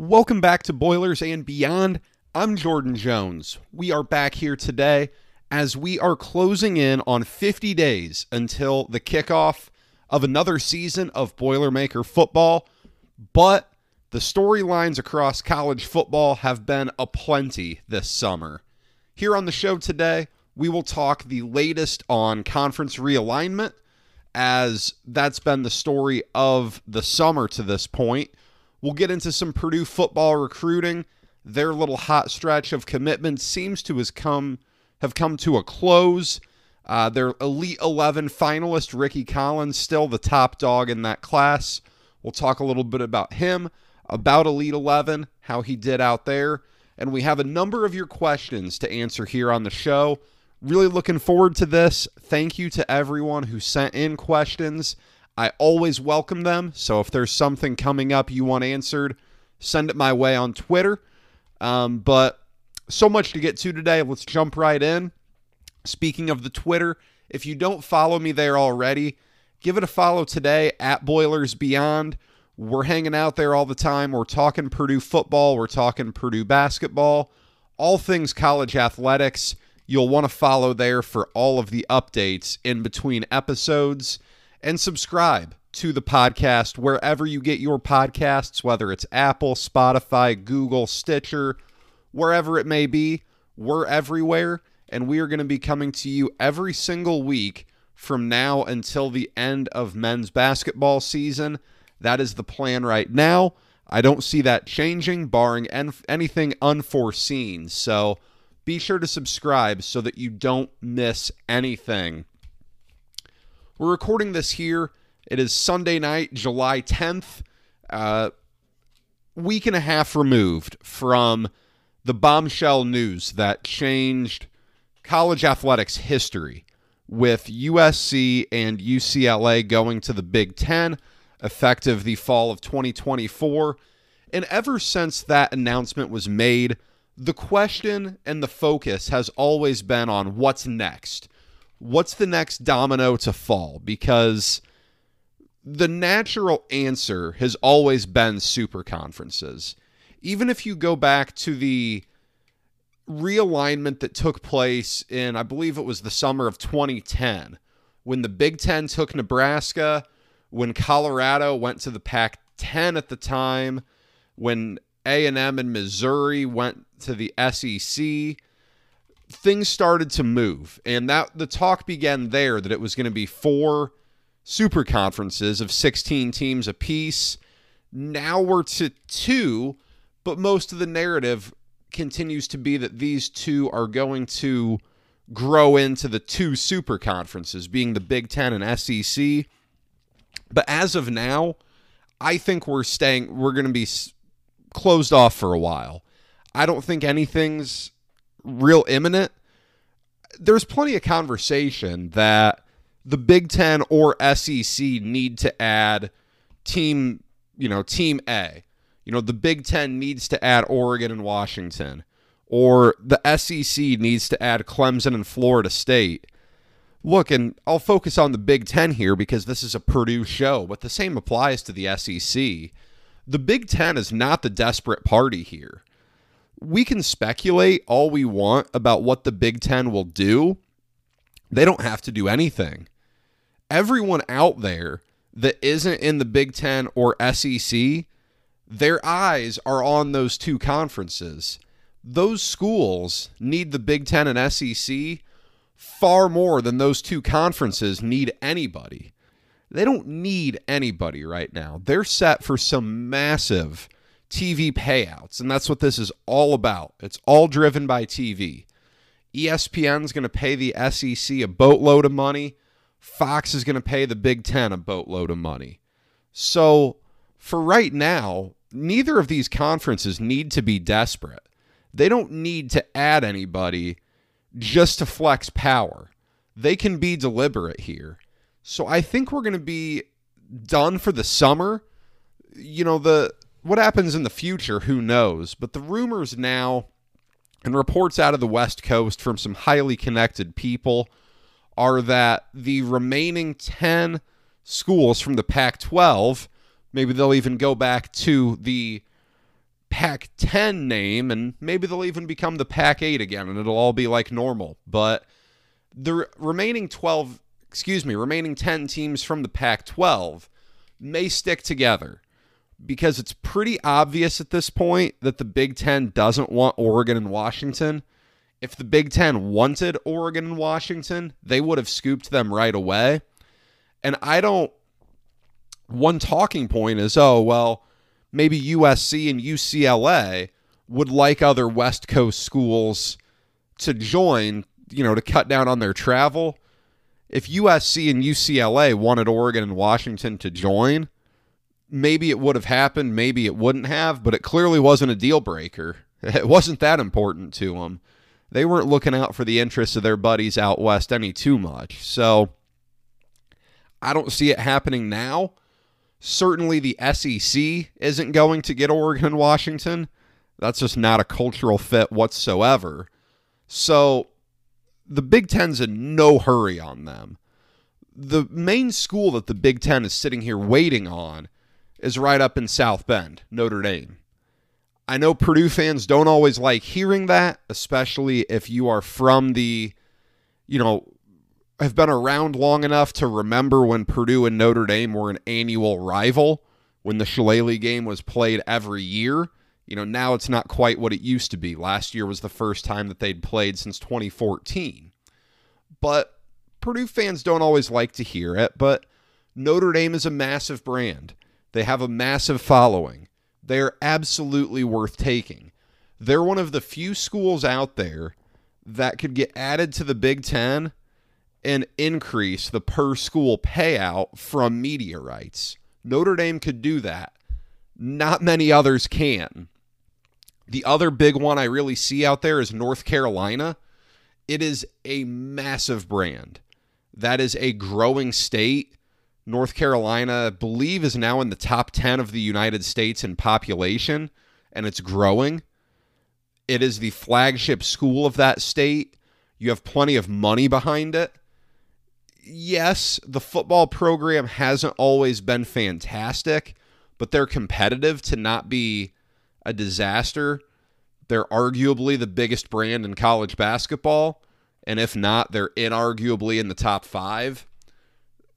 Welcome back to Boilers and Beyond. I'm Jordan Jones. We are back here today as we are closing in on 50 days until the kickoff of another season of Boilermaker football. But the storylines across college football have been aplenty this summer. Here on the show today, we will talk the latest on conference realignment, as that's been the story of the summer to this point. We'll get into some Purdue football recruiting. Their little hot stretch of commitment seems to has come have come to a close. Uh, their Elite 11 finalist, Rickie Collins, still the top dog in that class. We'll talk a little bit about him, about Elite 11, how he did out there. And we have a number of your questions to answer here on the show. Really looking forward to this. Thank you to everyone who sent in questions. I always welcome them. So if there's something coming up you want answered, send it my way on Twitter. Um, but so much to get to today. Let's jump right in. Speaking of the Twitter, if you don't follow me there already, give it a follow today at Boilers Beyond. We're hanging out there all the time. We're talking Purdue football, we're talking Purdue basketball, all things college athletics. You'll want to follow there for all of the updates in between episodes and subscribe to the podcast wherever you get your podcasts, whether it's Apple, Spotify, Google, Stitcher, wherever it may be. We're everywhere, and we are going to be coming to you every single week from now until the end of men's basketball season. That is the plan right now. I don't see that changing, barring anything unforeseen. So be sure to subscribe so that you don't miss anything. We're recording this here. It is Sunday night, July 10th, uh, week and a half removed from the bombshell news that changed college athletics history with USC and UCLA going to the Big Ten effective the fall of 2024. And ever since that announcement was made, the question and the focus has always been on what's next what's the next domino to fall? Because the natural answer has always been super conferences. Even if you go back to the realignment that took place in, I believe it was the summer of 2010, when the Big Ten took Nebraska, when Colorado went to the Pac 10 at the time, when A&M and Missouri went to the SEC, things started to move and that the talk began there that it was going to be four super conferences of 16 teams apiece. Now we're to two but most of the narrative continues to be that these two are going to grow into the two super conferences being the Big 10 and SEC but as of now I think we're staying we're going to be closed off for a while. I don't think anything's real imminent, there's plenty of conversation that the Big Ten or SEC need to add team, you know, team A. You know, the Big Ten needs to add Oregon and Washington, or the SEC needs to add Clemson and Florida State. Look, and I'll focus on the Big Ten here because this is a Purdue show, but the same applies to the SEC. The Big Ten is not the desperate party here we can speculate all we want about what the Big Ten will do. They don't have to do anything. Everyone out there that isn't in the Big Ten or SEC, their eyes are on those two conferences. Those schools need the Big Ten and SEC far more than those two conferences need anybody. They don't need anybody right now. They're set for some massive TV payouts. And that's what this is all about. It's all driven by TV. ESPN's going to pay the SEC a boatload of money. Fox is going to pay the Big Ten a boatload of money. So, for right now, neither of these conferences need to be desperate. They don't need to add anybody just to flex power. They can be deliberate here. So, I think we're going to be done for the summer. You know, the what happens in the future, who knows? But the rumors now and reports out of the West Coast from some highly connected people are that the remaining 10 schools from the Pac 12, maybe they'll even go back to the Pac 10 name, and maybe they'll even become the Pac 8 again, and it'll all be like normal. But the remaining 12, excuse me, remaining 10 teams from the Pac 12 may stick together because it's pretty obvious at this point that the Big Ten doesn't want Oregon and Washington. If the Big Ten wanted Oregon and Washington, they would have scooped them right away. And I don't. One talking point is oh, well, maybe USC and UCLA would like other West Coast schools to join, you know, to cut down on their travel. If USC and UCLA wanted Oregon and Washington to join, maybe it would have happened, maybe it wouldn't have, but it clearly wasn't a deal breaker. It wasn't that important to them. They weren't looking out for the interests of their buddies out west any too much. So I don't see it happening now. Certainly, the SEC isn't going to get Oregon and Washington. That's just not a cultural fit whatsoever. So the Big Ten's in no hurry on them. The main school that the Big Ten is sitting here waiting on is right up in South Bend, Notre Dame. I know Purdue fans don't always like hearing that, especially if you are from the, you know, have been around long enough to remember when Purdue and Notre Dame were an annual rival, when the Shillelagh game was played every year. You know, now it's not quite what it used to be. Last year was the first time that they'd played since 2014. But Purdue fans don't always like to hear it, but Notre Dame is a massive brand. They have a massive following. They're absolutely worth taking. They're one of the few schools out there that could get added to the Big Ten and increase the per school payout from media rights. Notre Dame could do that. Not many others can. The other big one I really see out there is North Carolina. It is a massive brand. That is a growing state North Carolina, I believe, is now in the top 10 of the United States in population, and it's growing. It is the flagship school of that state. You have plenty of money behind it. Yes, the football program hasn't always been fantastic, but they're competitive to not be a disaster. They're arguably the biggest brand in college basketball. And if not, they're inarguably in the top five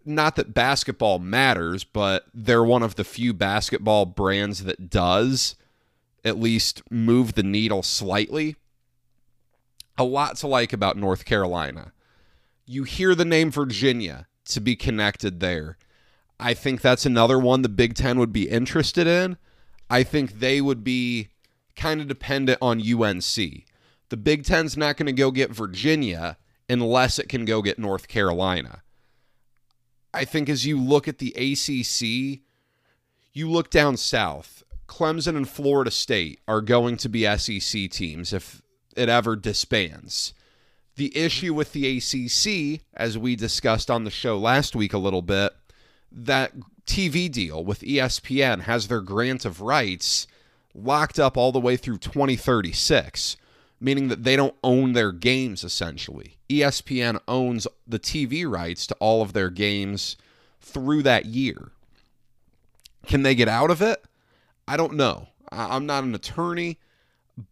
not that basketball matters, but they're one of the few basketball brands that does at least move the needle slightly. A lot to like about North Carolina. You hear the name Virginia to be connected there. I think that's another one the Big Ten would be interested in. I think they would be kind of dependent on UNC. The Big Ten's not going to go get Virginia unless it can go get North Carolina. I think as you look at the ACC, you look down south. Clemson and Florida State are going to be SEC teams if it ever disbands. The issue with the ACC, as we discussed on the show last week a little bit, that TV deal with ESPN has their grant of rights locked up all the way through 2036 meaning that they don't own their games essentially. ESPN owns the TV rights to all of their games through that year. Can they get out of it? I don't know. I'm not an attorney,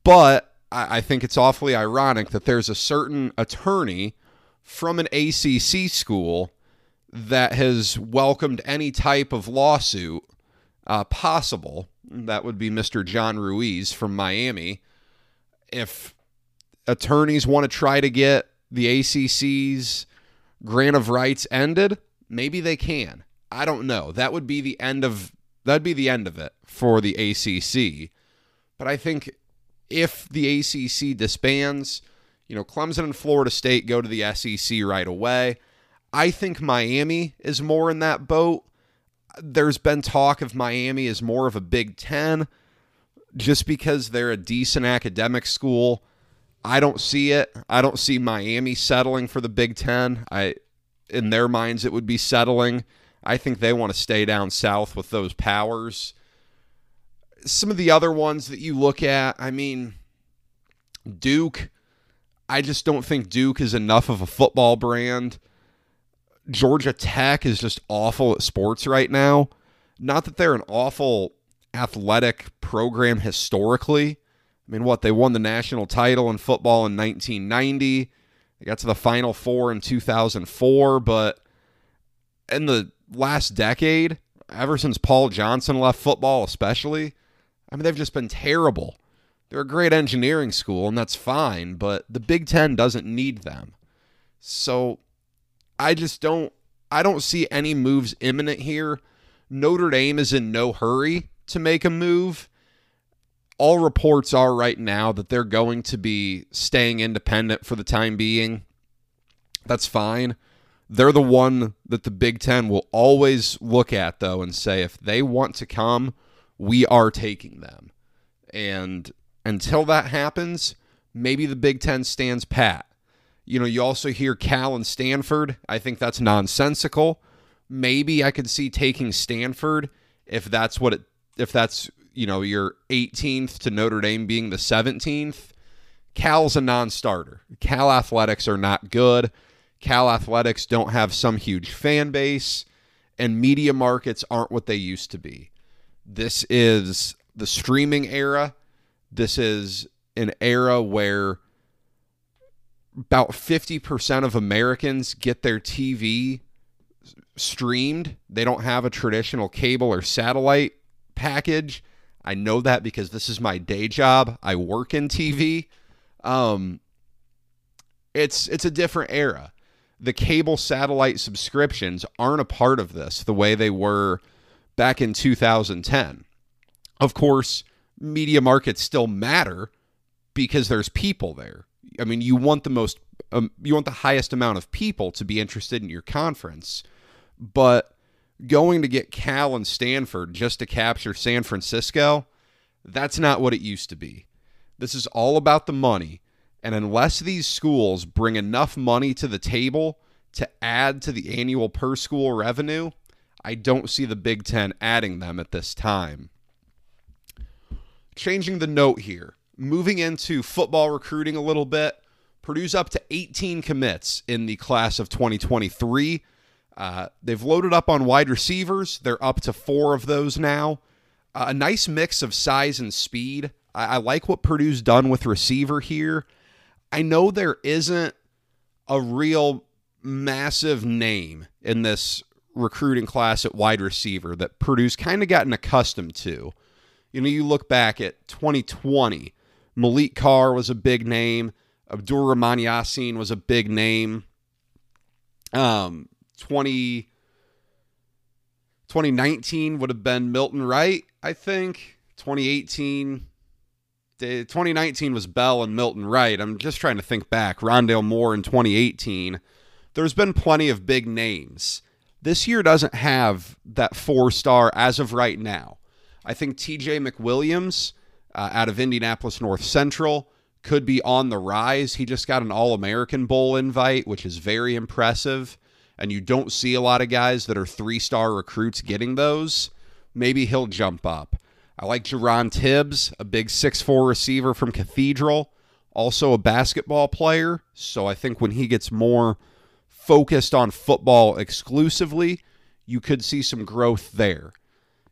but I think it's awfully ironic that there's a certain attorney from an ACC school that has welcomed any type of lawsuit uh, possible. That would be Mr. John Ruiz from Miami. If attorneys want to try to get the ACC's grant of rights ended, maybe they can. I don't know. That would be the end of that'd be the end of it for the ACC. But I think if the ACC disbands, you know, Clemson and Florida State go to the SEC right away. I think Miami is more in that boat. There's been talk of Miami as more of a Big 10 just because they're a decent academic school I don't see it. I don't see Miami settling for the Big Ten. I, in their minds, it would be settling. I think they want to stay down south with those powers. Some of the other ones that you look at, I mean, Duke. I just don't think Duke is enough of a football brand. Georgia Tech is just awful at sports right now. Not that they're an awful athletic program historically. I mean, what? They won the national title in football in 1990. They got to the Final Four in 2004, but in the last decade, ever since Paul Johnson left football, especially, I mean, they've just been terrible. They're a great engineering school, and that's fine, but the Big Ten doesn't need them. So I just don't I don't see any moves imminent here. Notre Dame is in no hurry to make a move. All reports are right now that they're going to be staying independent for the time being. That's fine. They're the one that the Big Ten will always look at, though, and say, if they want to come, we are taking them. And until that happens, maybe the Big Ten stands pat. You know, you also hear Cal and Stanford. I think that's nonsensical. Maybe I could see taking Stanford if that's what it if that's, you know, your 18th to Notre Dame being the 17th. Cal's a non-starter. Cal athletics are not good. Cal athletics don't have some huge fan base and media markets aren't what they used to be. This is the streaming era. This is an era where about 50% of Americans get their TV streamed. They don't have a traditional cable or satellite package. I know that because this is my day job. I work in TV. Um, it's it's a different era. The cable satellite subscriptions aren't a part of this the way they were back in 2010. Of course, media markets still matter because there's people there. I mean, you want the most, um, you want the highest amount of people to be interested in your conference, but going to get Cal and Stanford just to capture San Francisco, that's not what it used to be. This is all about the money. And unless these schools bring enough money to the table to add to the annual per school revenue, I don't see the Big Ten adding them at this time. Changing the note here, moving into football recruiting a little bit. Purdue's up to 18 commits in the class of 2023. Uh, they've loaded up on wide receivers. They're up to four of those now. Uh, a nice mix of size and speed. I, I like what Purdue's done with receiver here. I know there isn't a real massive name in this recruiting class at wide receiver that Purdue's kind of gotten accustomed to. You know, you look back at 2020, Malik Carr was a big name. Abdul Rahman Yassin was a big name. Um, 20, 2019 would have been Milton Wright, I think. 2018, 2019 was Bell and Milton Wright. I'm just trying to think back. Rondale Moore in 2018. There's been plenty of big names. This year doesn't have that four star as of right now. I think TJ McWilliams uh, out of Indianapolis North Central could be on the rise. He just got an All American Bowl invite, which is very impressive. And you don't see a lot of guys that are three star recruits getting those. Maybe he'll jump up. I like Jaron Tibbs, a big six-four receiver from Cathedral, also a basketball player. So I think when he gets more focused on football exclusively, you could see some growth there.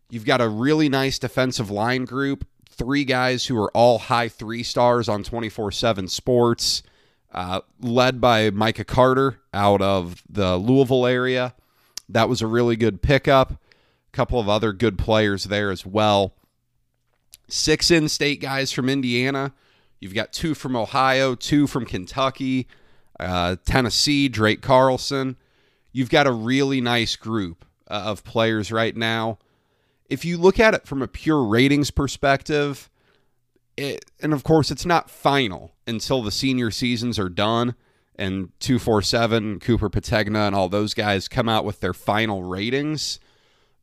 You've got a really nice defensive line group, three guys who are all high three stars on 24 7 sports, uh, led by Micah Carter out of the Louisville area. That was a really good pickup. A couple of other good players there as well. Six in state guys from Indiana. You've got two from Ohio, two from Kentucky, uh, Tennessee, Drake Carlson. You've got a really nice group uh, of players right now if you look at it from a pure ratings perspective, it, and of course, it's not final until the senior seasons are done and 247, Cooper Petagna, and all those guys come out with their final ratings.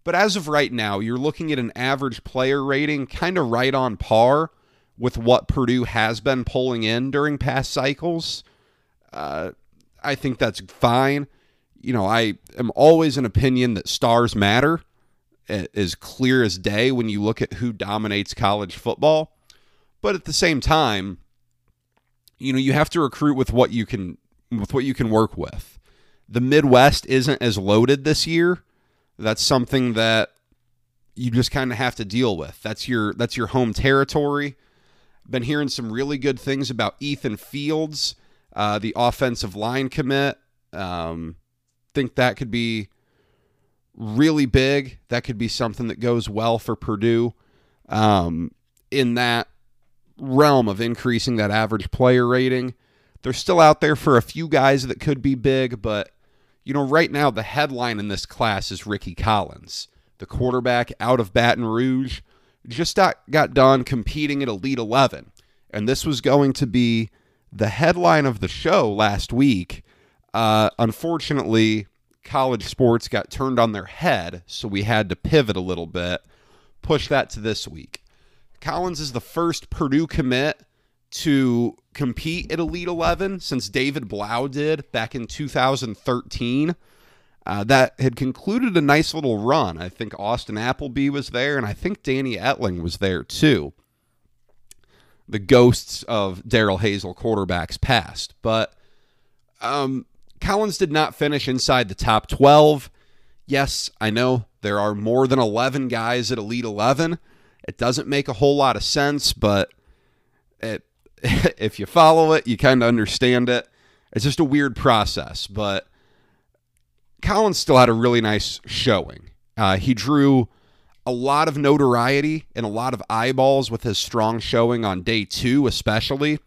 But as of right now, you're looking at an average player rating kind of right on par with what Purdue has been pulling in during past cycles. Uh, I think that's fine. You know, I am always an opinion that stars matter as clear as day when you look at who dominates college football. But at the same time, you know, you have to recruit with what you can with what you can work with. The Midwest isn't as loaded this year. That's something that you just kind of have to deal with. That's your that's your home territory. Been hearing some really good things about Ethan Fields, uh, the offensive line commit. Um, think that could be really big. That could be something that goes well for Purdue um, in that realm of increasing that average player rating. They're still out there for a few guys that could be big, but you know, right now the headline in this class is Rickie Collins, the quarterback out of Baton Rouge, just got, done competing at Elite 11. And this was going to be the headline of the show last week. Uh, unfortunately, college sports got turned on their head, so we had to pivot a little bit, push that to this week. Collins is the first Purdue commit to compete at Elite 11 since David Blough did back in 2013. Uh, that had concluded a nice little run. I think Austin Appleby was there, and I think Danny Etling was there too. The ghosts of Darrell Hazell quarterbacks passed, But um, Collins did not finish inside the top 12. Yes, I know there are more than 11 guys at Elite 11. It doesn't make a whole lot of sense, but it, if you follow it, you kind of understand it. It's just a weird process, but Collins still had a really nice showing. Uh, he drew a lot of notoriety and a lot of eyeballs with his strong showing on day two, especially.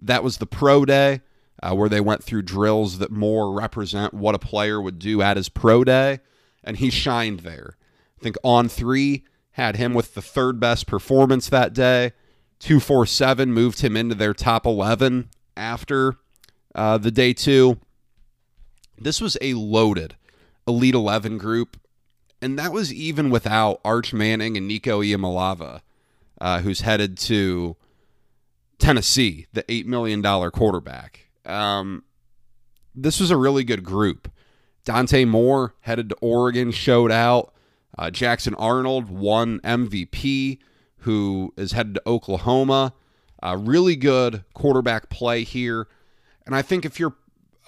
That was the pro day uh, where they went through drills that more represent what a player would do at his pro day, and he shined there. I think on three had him with the third best performance that day. 247 moved him into their top 11 after uh, the day two. This was a loaded Elite 11 group, and that was even without Arch Manning and Nico Iamaleava, uh, who's headed to Tennessee, the $8 million quarterback. Um, this was a really good group. Dante Moore headed to Oregon, showed out. Uh, Jackson Arnold won MVP, who is headed to Oklahoma. Uh, really good quarterback play here. And I think if you're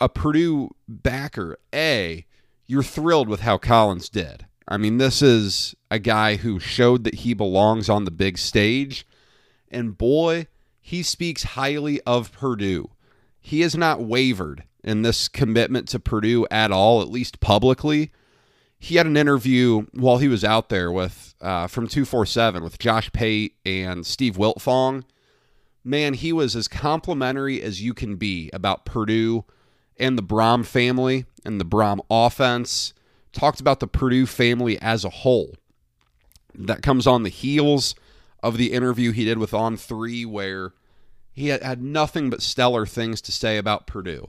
a Purdue backer, A, you're thrilled with how Collins did. I mean, this is a guy who showed that he belongs on the big stage. And boy, he speaks highly of Purdue he has not wavered in this commitment to Purdue at all, at least publicly. He had an interview while he was out there with uh, from 247 with Josh Pate and Steve Wiltfong. Man, he was as complimentary as you can be about Purdue and the Brohm family and the Brohm offense. Talked about the Purdue family as a whole. That comes on the heels of the interview he did with On Three, where he had, had nothing but stellar things to say about Purdue.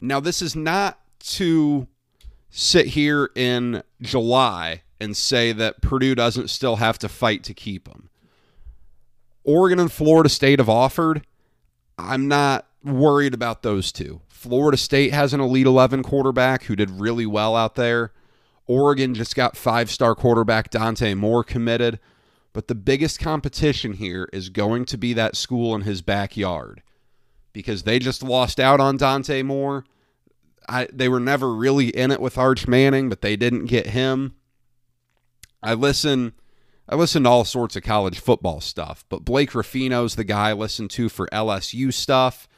Now, this is not to sit here in July and say that Purdue doesn't still have to fight to keep him. Oregon and Florida State have offered. I'm not worried about those two. Florida State has an Elite 11 quarterback who did really well out there. Oregon just got five star quarterback Dante Moore committed. But the biggest competition here is going to be that school in his backyard because they just lost out on Dante Moore. I, they were never really in it with Arch Manning, but they didn't get him. I listen I listen to all sorts of college football stuff, but Blake Ruffino's the guy I listen to for LSU stuff,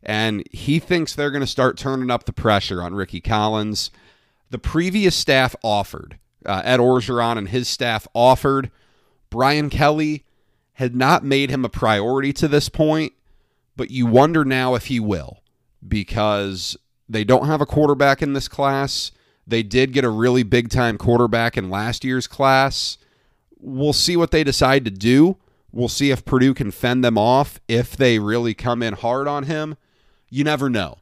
and he thinks they're going to start turning up the pressure on Rickie Collins. The previous staff offered, uh, Ed Orgeron and his staff offered Brian Kelly had not made him a priority to this point, but you wonder now if he will because they don't have a quarterback in this class. They did get a really big time quarterback in last year's class. We'll see what they decide to do. We'll see if Purdue can fend them off if they really come in hard on him. You never know.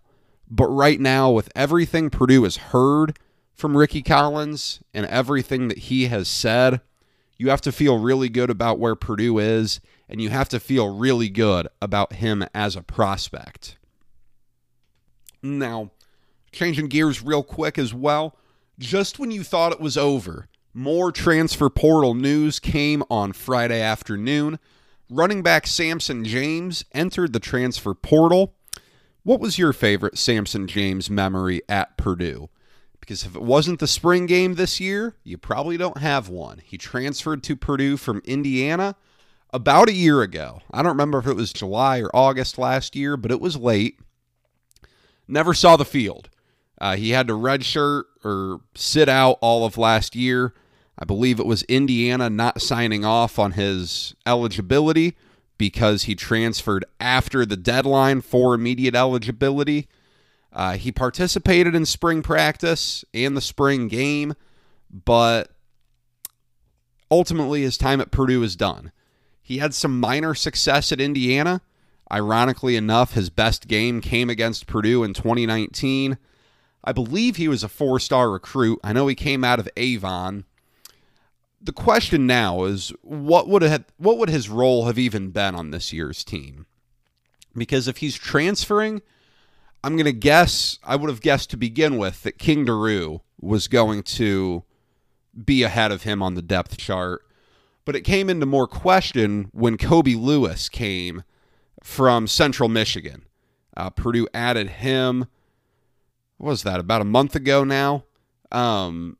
But right now, with everything Purdue has heard from Rickie Collins and everything that he has said, you have to feel really good about where Purdue is, and you have to feel really good about him as a prospect. Now, changing gears real quick as well, just when you thought it was over, more transfer portal news came on Friday afternoon. Running back Samson James entered the transfer portal. What was your favorite Samson James memory at Purdue? Because if it wasn't the spring game this year, you probably don't have one. He transferred to Purdue from Indiana about a year ago. I don't remember if it was July or August last year, but it was late. Never saw the field. Uh, he had to redshirt or sit out all of last year. I believe it was Indiana not signing off on his eligibility because he transferred after the deadline for immediate eligibility. Uh, he participated in spring practice and the spring game, but ultimately his time at Purdue is done. He had some minor success at Indiana. Ironically enough, his best game came against Purdue in 2019. I believe he was a four star recruit. I know he came out of Avon. The question now is what would have what would his role have even been on this year's team? Because if he's transferring, I'm going to guess, I would have guessed to begin with that King Doerue was going to be ahead of him on the depth chart. But it came into more question when Kobe Lewis came from Central Michigan. Uh, Purdue added him, what was that, about a month ago now? Um,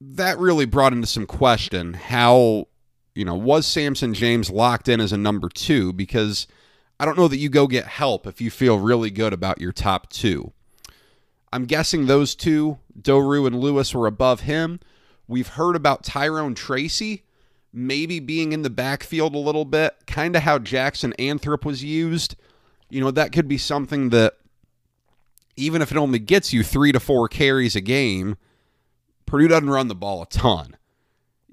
that really brought into some question how, you know, was Samson James locked in as a number two? Because – I don't know that you go get help if you feel really good about your top two. I'm guessing those two, Doerue and Lewis, were above him. We've heard about Tyrone Tracy maybe being in the backfield a little bit, kind of how Jackson Anthrop was used. You know, that could be something that, even if it only gets you three to four carries a game, Purdue doesn't run the ball a ton.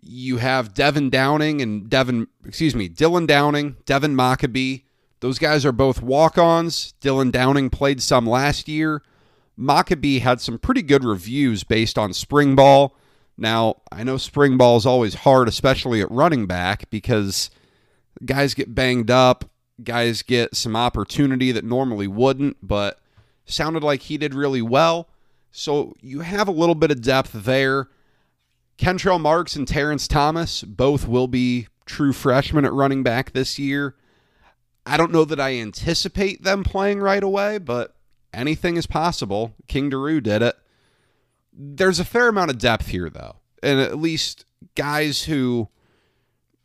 You have Devin Downing and Devin, excuse me, Dylan Downing, Devin Mockobee, those guys are both walk ons. Dylan Downing played some last year. Mockobee had some pretty good reviews based on spring ball. Now, I know spring ball is always hard, especially at running back, because guys get banged up, guys get some opportunity that normally wouldn't, but sounded like he did really well. So you have a little bit of depth there. Kentrell Marks and Terrence Thomas both will be true freshmen at running back this year. I don't know that I anticipate them playing right away, but anything is possible. King Doerue did it. There's a fair amount of depth here, though, and at least guys who,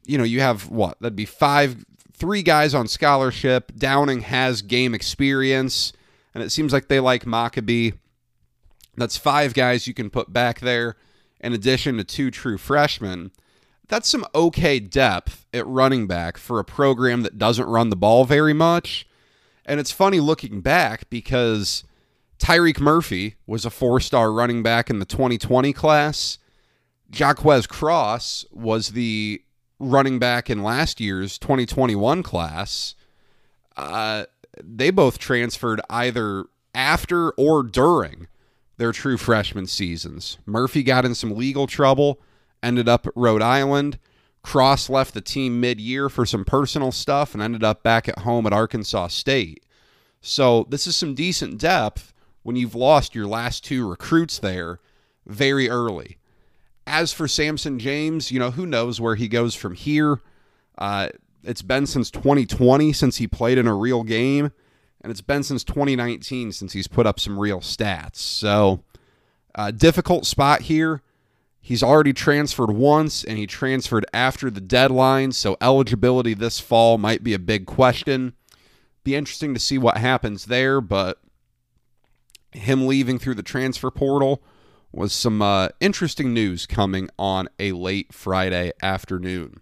you know, you have what? That'd be five, three guys on scholarship. Downing has game experience, and it seems like they like Mockobee. That's five guys you can put back there, in addition to two true freshmen that's some okay depth at running back for a program that doesn't run the ball very much. And it's funny looking back because Tyreek Murphy was a four star running back in the 2020 class. Jaquez Cross was the running back in last year's 2021 class. Uh, they both transferred either after or during their true freshman seasons. Murphy got in some legal trouble ended up at Rhode Island. Cross left the team mid year for some personal stuff and ended up back at home at Arkansas State. So this is some decent depth when you've lost your last two recruits there very early. As for Samson James, you know, who knows where he goes from here. Uh, it's been since 2020 since he played in a real game, and it's been since 2019 since he's put up some real stats. So, uh, difficult spot here. He's already transferred once and he transferred after the deadline, so eligibility this fall might be a big question. Be interesting to see what happens there, but him leaving through the transfer portal was some uh, interesting news coming on a late Friday afternoon.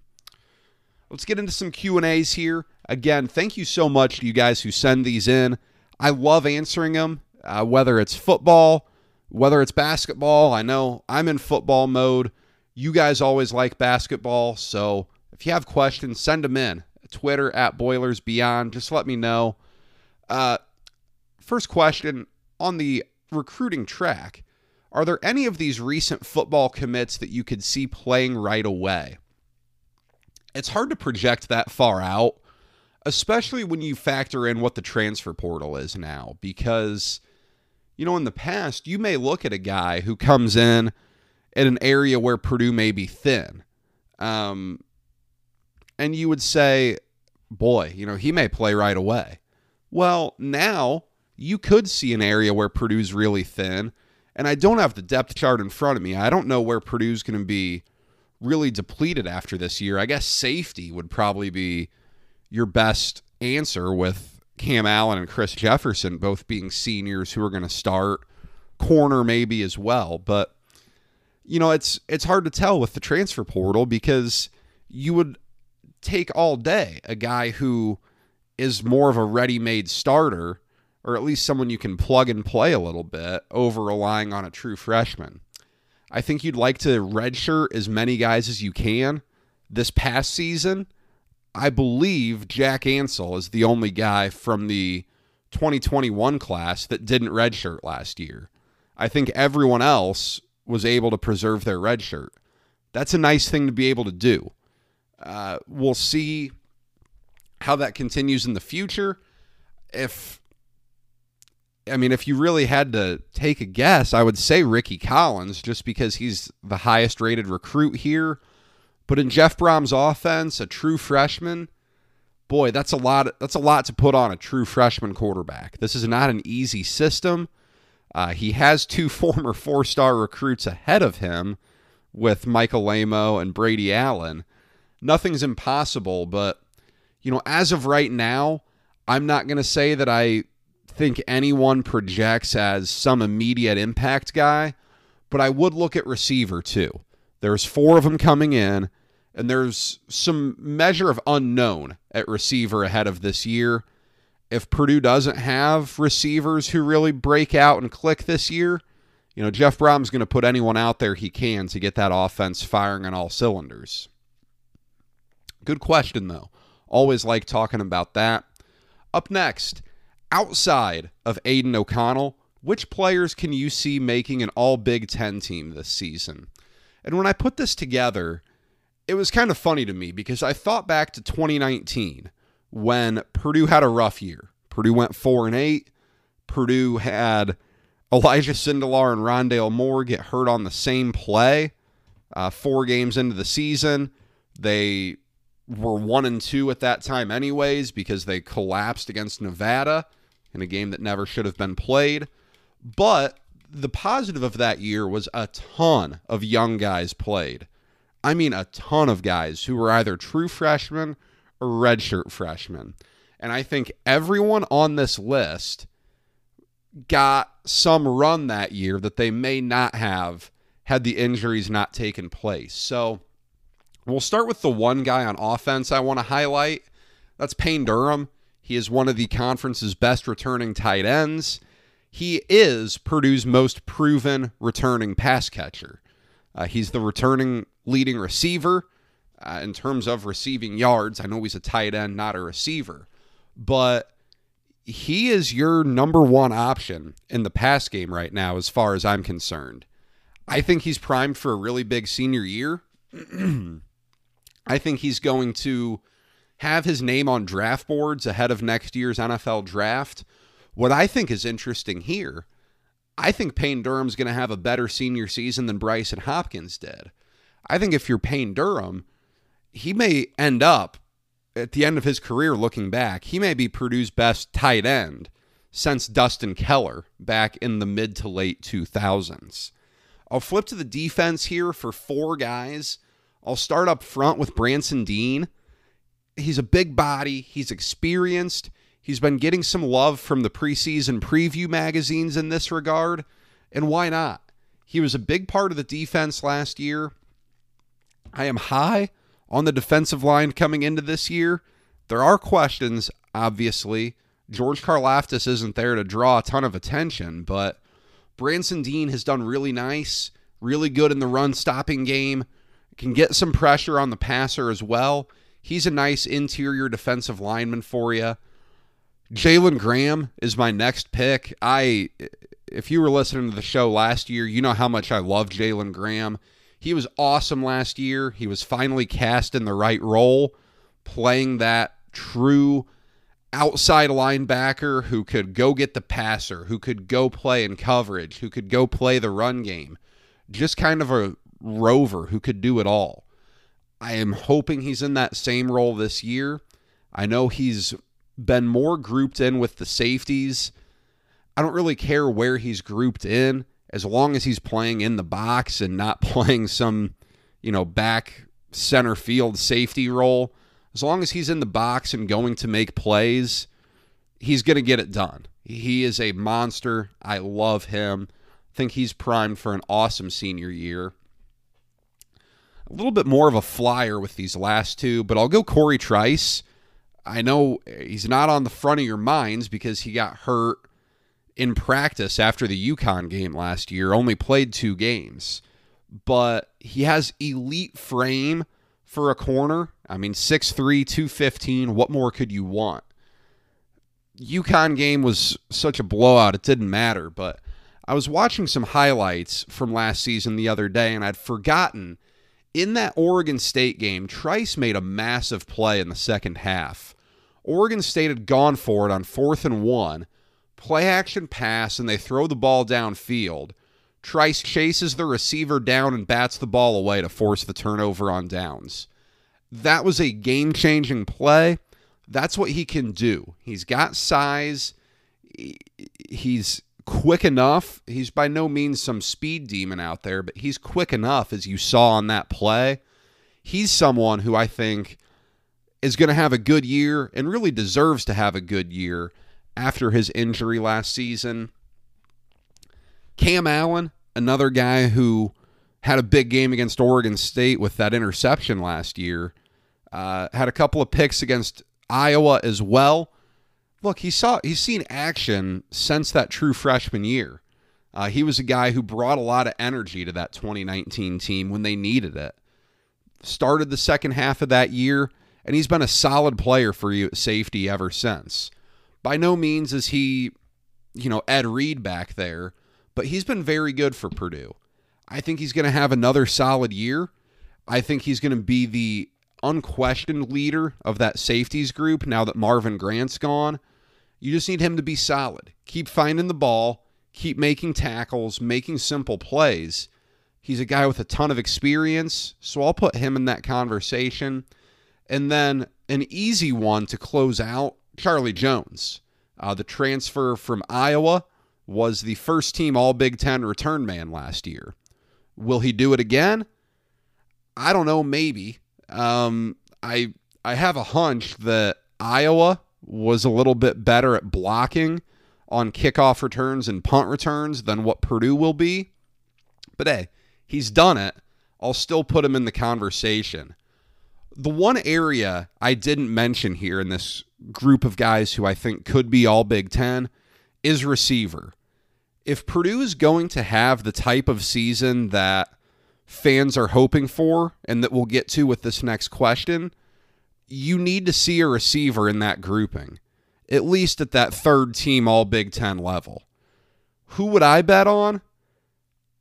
Let's get into some Q&As here. Again, thank you so much to you guys who send these in. I love answering them, uh, whether it's football, whether it's basketball, I know I'm in football mode. You guys always like basketball, so if you have questions, send them in. Twitter at Boilers Beyond. Just let me know. Uh, first question on the recruiting track Are there any of these recent football commits that you could see playing right away? It's hard to project that far out, especially when you factor in what the transfer portal is now, because you know, in the past, you may look at a guy who comes in at an area where Purdue may be thin. Um, and you would say, boy, you know, he may play right away. Well, now you could see an area where Purdue's really thin And I don't have the depth chart in front of me. I don't know where Purdue's going to be really depleted after this year. I guess safety would probably be your best answer with Cam Allen and Chris Jefferson both being seniors who are going to start. Corner maybe as well, but you know, it's it's hard to tell with the transfer portal because you would take all day a guy who is more of a ready-made starter or at least someone you can plug and play a little bit over relying on a true freshman. I think you'd like to redshirt as many guys as you can. This past season, I believe Jack Ansell is the only guy from the 2021 class that didn't redshirt last year. I think everyone else was able to preserve their redshirt. That's a nice thing to be able to do. Uh, we'll see how that continues in the future. If I mean, if you really had to take a guess, I would say Rickie Collins, just because he's the highest rated recruit here. But in Jeff Brohm's offense, a true freshman, boy, that's a lot. That's a lot to put on a true freshman quarterback. This is not an easy system. Uh, he has two former four-star recruits ahead of him, with Michael Alaimo and Brady Allen. Nothing's impossible, but you know, as of right now, I'm not going to say that I think anyone projects as some immediate impact guy, but I would look at receiver too. There's four of them coming in, and there's some measure of unknown at receiver ahead of this year. If Purdue doesn't have receivers who really break out and click this year, you know, Jeff Brohm's going to put anyone out there he can to get that offense firing on all cylinders. Good question, though. Always like talking about that. Up next, outside of Aidan O'Connell, which players can you see making an all Big Ten team this season? And when I put this together, it was kind of funny to me because I thought back to 2019 when Purdue had a rough year. Purdue went 4 and 8. Purdue had Elijah Sindelar and Rondale Moore get hurt on the same play. Uh, four games into the season, they were one and two at that time, anyways, because they collapsed against Nevada in a game that never should have been played. But the positive of that year was a ton of young guys played. I mean, a ton of guys who were either true freshmen or redshirt freshmen. And I think everyone on this list got some run that year that they may not have had the injuries not taken place. So we'll start with the one guy on offense I want to highlight. That's Payne Durham. He is one of the conference's best returning tight ends. He is Purdue's most proven returning pass catcher. Uh, he's the returning leading receiver uh, in terms of receiving yards. I know he's a tight end, not a receiver, but he is your number one option in the pass game right now, as far as I'm concerned. I think he's primed for a really big senior year. I think he's going to have his name on draft boards ahead of next year's NFL draft. What I think is interesting here, I think Payne Durham's going to have a better senior season than Brycen Hopkins did. I think if you're Payne Durham, he may end up at the end of his career looking back, he may be Purdue's best tight end since Dustin Keller back in the mid to late 2000s. I'll flip to the defense here for four guys. I'll start up front with Branson Deen he's a big body. He's experienced. He's been getting some love from the preseason preview magazines in this regard. And why not? He was a big part of the defense last year. I am high on the defensive line coming into this year. There are questions, obviously. George Karlaftis isn't there to draw a ton of attention, but Branson Deen has done really nice, really good in the run stopping game, can get some pressure on the passer as well. He's a nice interior defensive lineman for you. Jalen Graham is my next pick. I, if you were listening to the show last year, you know how much I love Jalen Graham. He was awesome last year. He was finally cast in the right role, playing that true outside linebacker who could go get the passer, who could go play in coverage, who could go play the run game. Just kind of a rover who could do it all. I am hoping he's in that same role this year. I know he's been more grouped in with the safeties. I don't really care where he's grouped in as long as he's playing in the box and not playing some, you know, back center field safety role, as long as he's in the box and going to make plays, he's going to get it done. He is a monster. I love him. I think he's primed for an awesome senior year. A little bit more of a flyer with these last two, but I'll go Corey Trice. I know he's not on the front of your minds because he got hurt in practice after the UConn game last year, only played two games, but he has elite frame for a corner. I mean, 6'3, 215. What more could you want? UConn game was such a blowout, it didn't matter, but I was watching some highlights from last season the other day, and I'd forgotten in that Oregon State game, Trice made a massive play in the second half. Oregon State had gone for it on fourth and one, play action pass, and they throw the ball downfield. Trice chases the receiver down and bats the ball away to force the turnover on downs. That was a game changing play. That's what he can do. He's got size. He's quick enough. He's by no means some speed demon out there, but he's quick enough, as you saw on that play. He's someone who I think is going to have a good year and really deserves to have a good year after his injury last season. Cam Allen, another guy who had a big game against Oregon State with that interception last year, uh, had a couple of picks against Iowa as well. Look, he saw he's seen action since that true freshman year. Uh, he was a guy who brought a lot of energy to that 2019 team when they needed it. Started the second half of that year, and he's been a solid player for you at safety ever since. By no means is he, you know, Ed Reed back there, but he's been very good for Purdue. I think he's going to have another solid year. I think he's going to be the unquestioned leader of that safeties group now that Marvin Grant's gone. You just need him to be solid. Keep finding the ball, keep making tackles, making simple plays. He's a guy with a ton of experience, so I'll put him in that conversation. And then an easy one to close out Charlie Jones. Uh, the transfer from Iowa was the first team All Big Ten return man last year. Will he do it again? I don't know, maybe. Um, I I have a hunch that Iowa was a little bit better at blocking on kickoff returns and punt returns than what Purdue will be. But hey, he's done it. I'll still put him in the conversation. The one area I didn't mention here in this group of guys who I think could be all Big Ten is receiver. If Purdue is going to have the type of season that fans are hoping for and that we'll get to with this next question, you need to see a receiver in that grouping, at least at that third team All Big Ten level. Who would I bet on?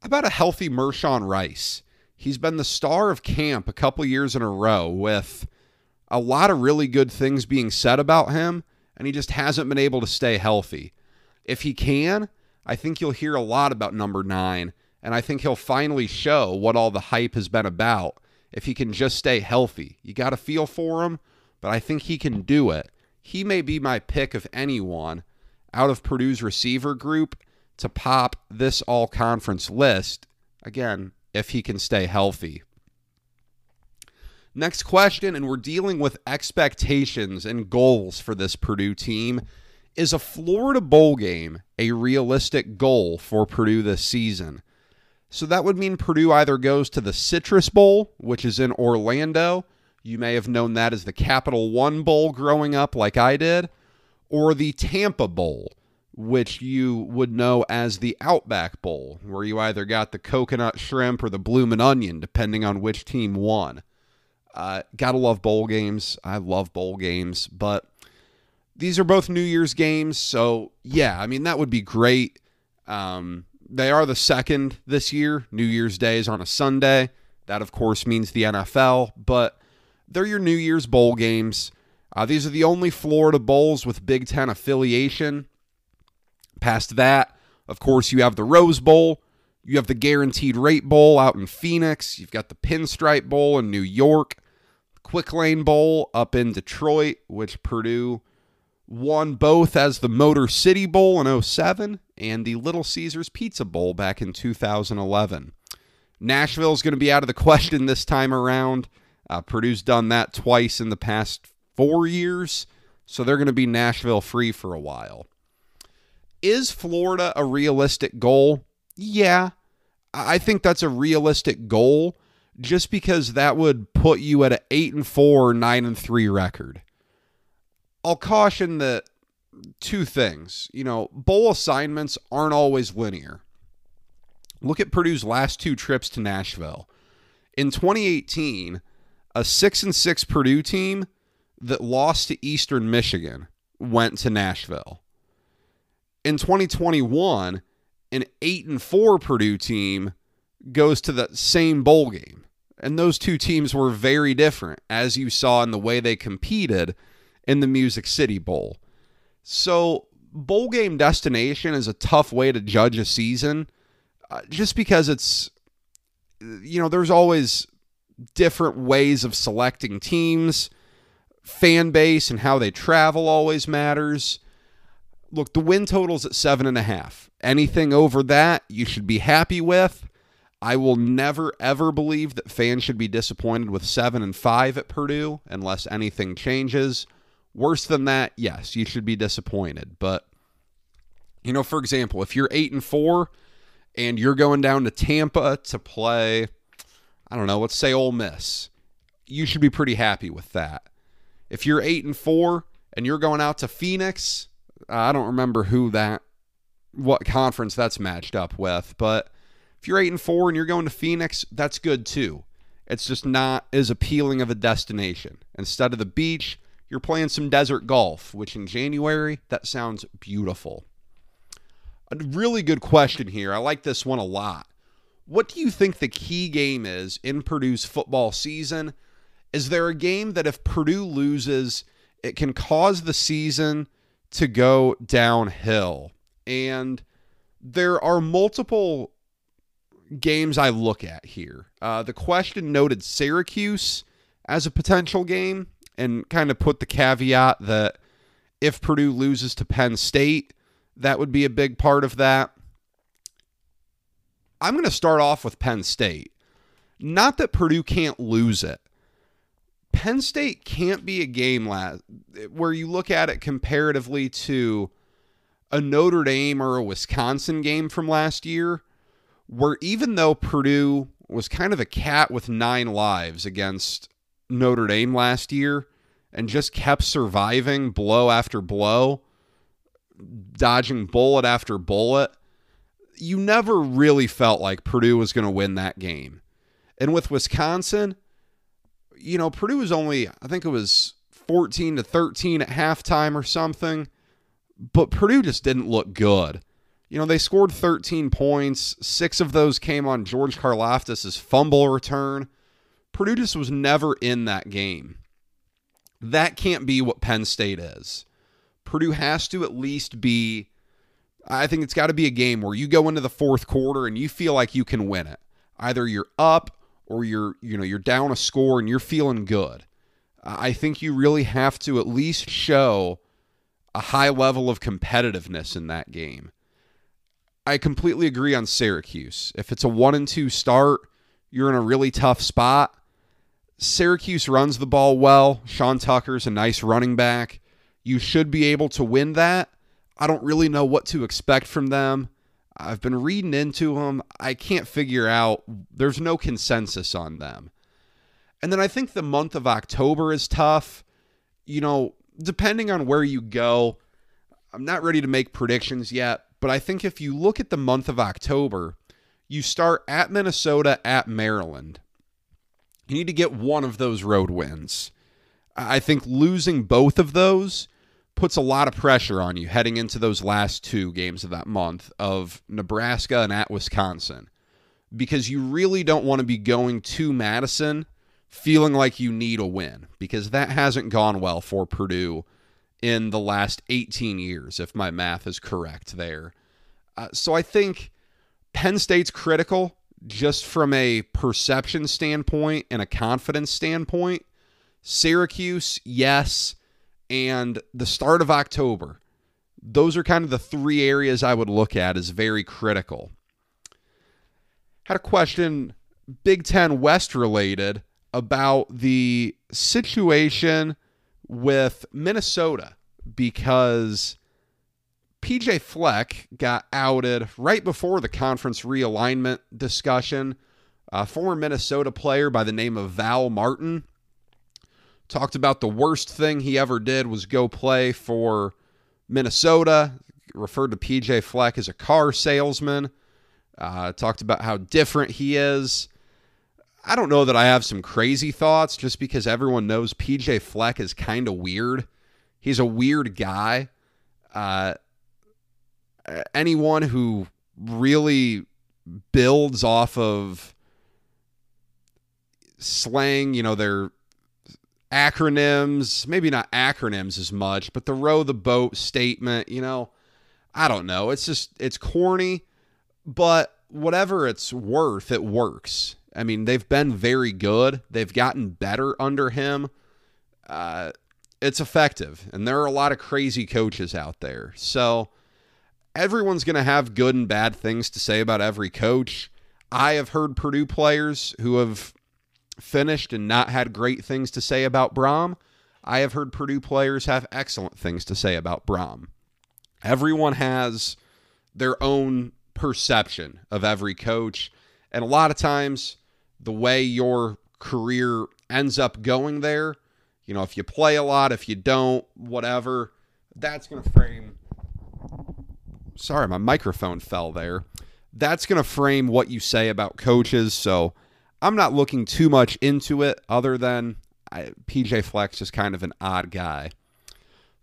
About a healthy Mershawn Rice. He's been the star of camp a couple years in a row with a lot of really good things being said about him, and he just hasn't been able to stay healthy. If he can, I think you'll hear a lot about number nine and I think he'll finally show what all the hype has been about if he can just stay healthy. You got to feel for him, but I think he can do it. He may be my pick of anyone out of Purdue's receiver group to pop this all conference list. Again, if he can stay healthy. Next question, and we're dealing with expectations and goals for this Purdue team. Is a Florida Bowl game a realistic goal for Purdue this season? So that would mean Purdue either goes to the Citrus Bowl, which is in Orlando. You may have known that as the Capital One Bowl growing up, like I did, or the Tampa Bowl, which you would know as the Outback Bowl, where you either got the coconut shrimp or the bloomin' onion, depending on which team won. Uh, gotta love bowl games. I love bowl games, but these are both New Year's games, so yeah, I mean that would be great. Um, they are the second this year. New Year's Day is on a Sunday. That, of course, means the NFL, but they're your New Year's Bowl games. Uh, these are the only Florida Bowls with Big Ten affiliation. Past that, of course, you have the Rose Bowl. You have the Guaranteed Rate Bowl out in Phoenix. You've got the Pinstripe Bowl in New York. Quick Lane Bowl up in Detroit, which Purdue won both as the Motor City Bowl in 07 and the Little Caesars Pizza Bowl back in 2011. Nashville is going to be out of the question this time around. Uh, Purdue's done that twice in the past four years, so they're going to be Nashville free for a while. Is Florida a realistic goal? Yeah, I think that's a realistic goal just because that would put you at an 8 and 4, 9 and 3 record. I'll caution that two things. You know, bowl assignments aren't always linear. Look at Purdue's last two trips to Nashville. In 2018, a 6 and 6 Purdue team that lost to Eastern Michigan went to Nashville. In 2021, an 8 and 4 Purdue team goes to the same bowl game. And those two teams were very different as you saw in the way they competed in the Music City Bowl. So, bowl game destination is a tough way to judge a season uh, just because it's, you know, there's always different ways of selecting teams. Fan base and how they travel always matters. Look, the win total's at seven and a half. Anything over that, you should be happy with. I will never ever believe that fans should be disappointed with seven and five at Purdue unless anything changes. Worse than that, yes, you should be disappointed. But you know, for example, if you're eight and four and you're going down to Tampa to play, I don't know, let's say Ole Miss, you should be pretty happy with that. If you're eight and four and you're going out to Phoenix, I don't remember who that, what conference that's matched up with, but if you're eight and four and you're going to Phoenix, that's good too. It's just not as appealing of a destination. Instead of the beach, you're playing some desert golf, which in January, that sounds beautiful. A really good question here. I like this one a lot. What do you think the key game is in Purdue's football season? Is there a game that if Purdue loses, it can cause the season to go downhill? And there are multiple games I look at here. Uh, the question noted Syracuse as a potential game and kind of put the caveat that if Purdue loses to Penn State, that would be a big part of that. I'm going to start off with Penn State. Not that Purdue can't lose it. Penn State can't be a game last, where you look at it comparatively to a Notre Dame or a Wisconsin game from last year, where even though Purdue was kind of a cat with nine lives against Notre Dame last year and just kept surviving blow after blow, dodging bullet after bullet, you never really felt like Purdue was going to win that game. And with Wisconsin, you know, Purdue was only, I think it was 14 to 13 at halftime or something, but Purdue just didn't look good. You know, they scored 13 points. Six of those came on George Karlaftis' fumble return. Purdue just was never in that game. That can't be what Penn State is. Purdue has to at least be, I think it's got to be a game where you go into the fourth quarter and you feel like you can win it. Either you're up or you're, you know, you're down a score and you're feeling good. I think you really have to at least show a high level of competitiveness in that game. I completely agree on Syracuse. If it's a one and two start, you're in a really tough spot. Syracuse runs the ball well. Sean Tucker's a nice running back. You should be able to win that. I don't really know what to expect from them. I've been reading into them. I can't figure out, there's no consensus on them. And then I think the month of October is tough. You know, depending on where you go, I'm not ready to make predictions yet, but I think if you look at the month of October, you start at Minnesota, at Maryland. You need to get one of those road wins. I think losing both of those puts a lot of pressure on you heading into those last two games of that month of Nebraska and at Wisconsin because you really don't want to be going to Madison feeling like you need a win because that hasn't gone well for Purdue in the last 18 years, if my math is correct there. Uh, so I think Penn State's critical just from a perception standpoint and a confidence standpoint. Syracuse, yes. and the start of October. Those are kind of the three areas I would look at as very critical. Had a question, Big Ten West related, about the situation with Minnesota because PJ Fleck got outed right before the conference realignment discussion. A former Minnesota player by the name of Val Martin talked about the worst thing he ever did was go play for Minnesota, referred to PJ Fleck as a car salesman, uh, talked about how different he is. I don't know that I have some crazy thoughts just because everyone knows PJ Fleck is kind of weird. He's a weird guy. Uh, anyone who really builds off of slang, you know, their acronyms, maybe not acronyms as much, but the row the boat statement, you know, I don't know. It's just, it's corny, but whatever it's worth, it works. I mean, they've been very good. They've gotten better under him. Uh, it's effective, and there are a lot of crazy coaches out there. So everyone's going to have good and bad things to say about every coach. I have heard Purdue players who have finished and not had great things to say about Brohm. I have heard Purdue players have excellent things to say about Brohm. Everyone has their own perception of every coach. And a lot of times, the way your career ends up going there, you know, if you play a lot, if you don't, whatever, that's going to frame. Sorry, my microphone fell there. That's going to frame what you say about coaches. So, I'm not looking too much into it other than I, PJ Fleck's is kind of an odd guy.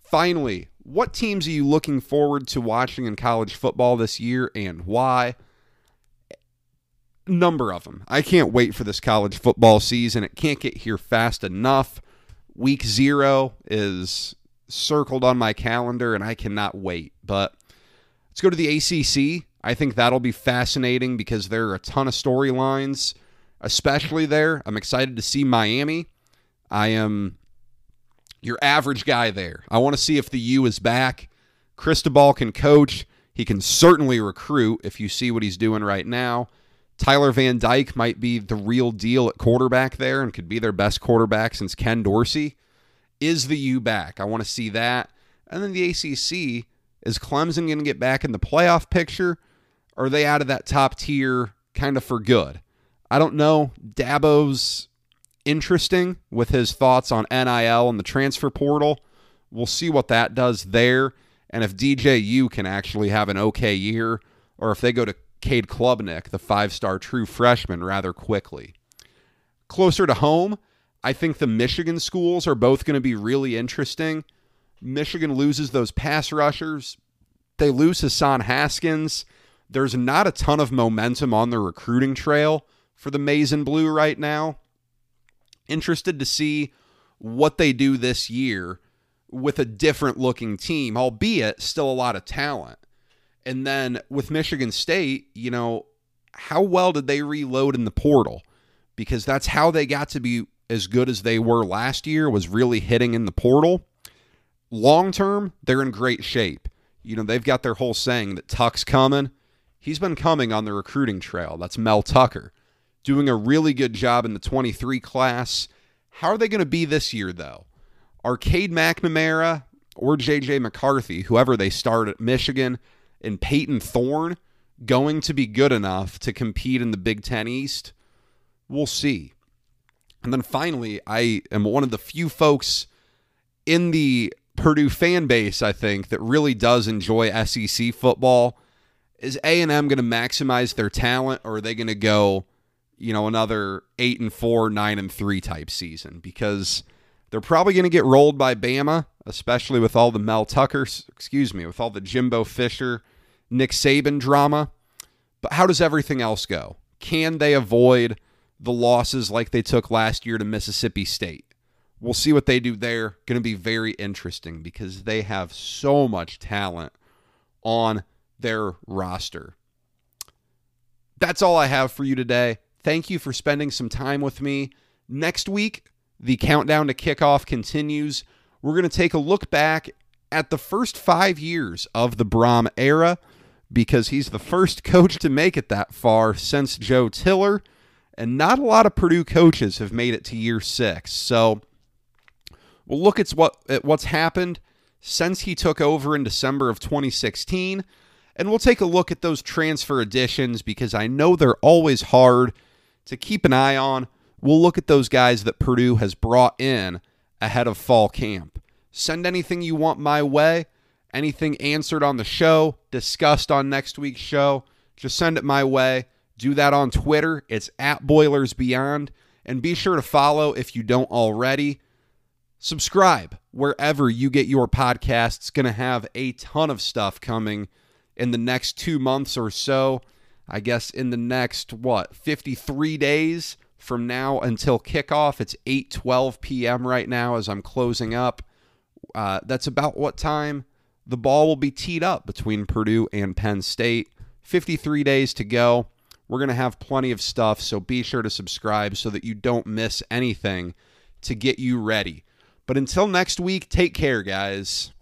Finally, what teams are you looking forward to watching in college football this year and why? Number of them. I can't wait for this college football season. It can't get here fast enough. Week zero is circled on my calendar and I cannot wait. But let's go to the ACC. I think that'll be fascinating because there are a ton of storylines especially there. I'm excited to see Miami. I am your average guy there. I want to see if the U is back. Cristobal can coach. He can certainly recruit if you see what he's doing right now. Tyler Van Dyke might be the real deal at quarterback there and could be their best quarterback since Ken Dorsey. Is the U back? I want to see that. And then the ACC is Clemson going to get back in the playoff picture? Are they out of that top tier kind of for good? I don't know. Dabo's interesting with his thoughts on NIL and the transfer portal. We'll see what that does there. And if DJU can actually have an okay year, or if they go to Cade Klubnik, the five star true freshman, rather quickly. Closer to home, I think the Michigan schools are both going to be really interesting. Michigan loses those pass rushers. They lose Hassan Haskins. There's not a ton of momentum on the recruiting trail for the Maize and Blue right now. Interested to see what they do this year with a different looking team, albeit still a lot of talent. And then with Michigan State, you know, how well did they reload in the portal? Because that's how they got to be as good as they were last year was really hitting in the portal. Long term, they're in great shape. You know, they've got their whole saying that Tuck's coming. He's been coming on the recruiting trail. That's Mel Tucker doing a really good job in the 23 class. How are they going to be this year, though? Are Cade McNamara or JJ McCarthy, whoever they start at Michigan, and Payton Thorne going to be good enough to compete in the Big Ten East? We'll see. And then finally, I am one of the few folks in the Purdue fan base, I think, that really does enjoy SEC football. Is A&M going to maximize their talent or are they going to go you know, another eight and four, nine and three type season because they're probably going to get rolled by Bama, especially with all the Mel Tucker, excuse me, with all the Jimbo Fisher, Nick Saban drama. But how does everything else go? Can they avoid the losses like they took last year to Mississippi State? We'll see what they do there. Going to be very interesting because they have so much talent on their roster. That's all I have for you today. Thank you for spending some time with me. Next week, the countdown to kickoff continues. We're going to take a look back at the first five years of the Brohm era because he's the first coach to make it that far since Joe Tiller, and not a lot of Purdue coaches have made it to year six. So we'll look at what at what's happened since he took over in December of 2016, and we'll take a look at those transfer additions because I know they're always hard to keep an eye on. We'll look at those guys that Purdue has brought in ahead of fall camp. Send anything you want my way anything answered on the show, discussed on next week's show, just send it my way. Do that on Twitter. It's at Boilers Beyond. And be sure to follow if you don't already. Subscribe wherever you get your podcasts. Going to have a ton of stuff coming in the next two months or so. I guess in the next, what, 53 days from now until kickoff. It's 8 12 p.m. right now as I'm closing up. Uh, that's about what time the ball will be teed up between Purdue and Penn State. 53 days to go. We're going to have plenty of stuff, so be sure to subscribe so that you don't miss anything to get you ready. But until next week, take care, guys.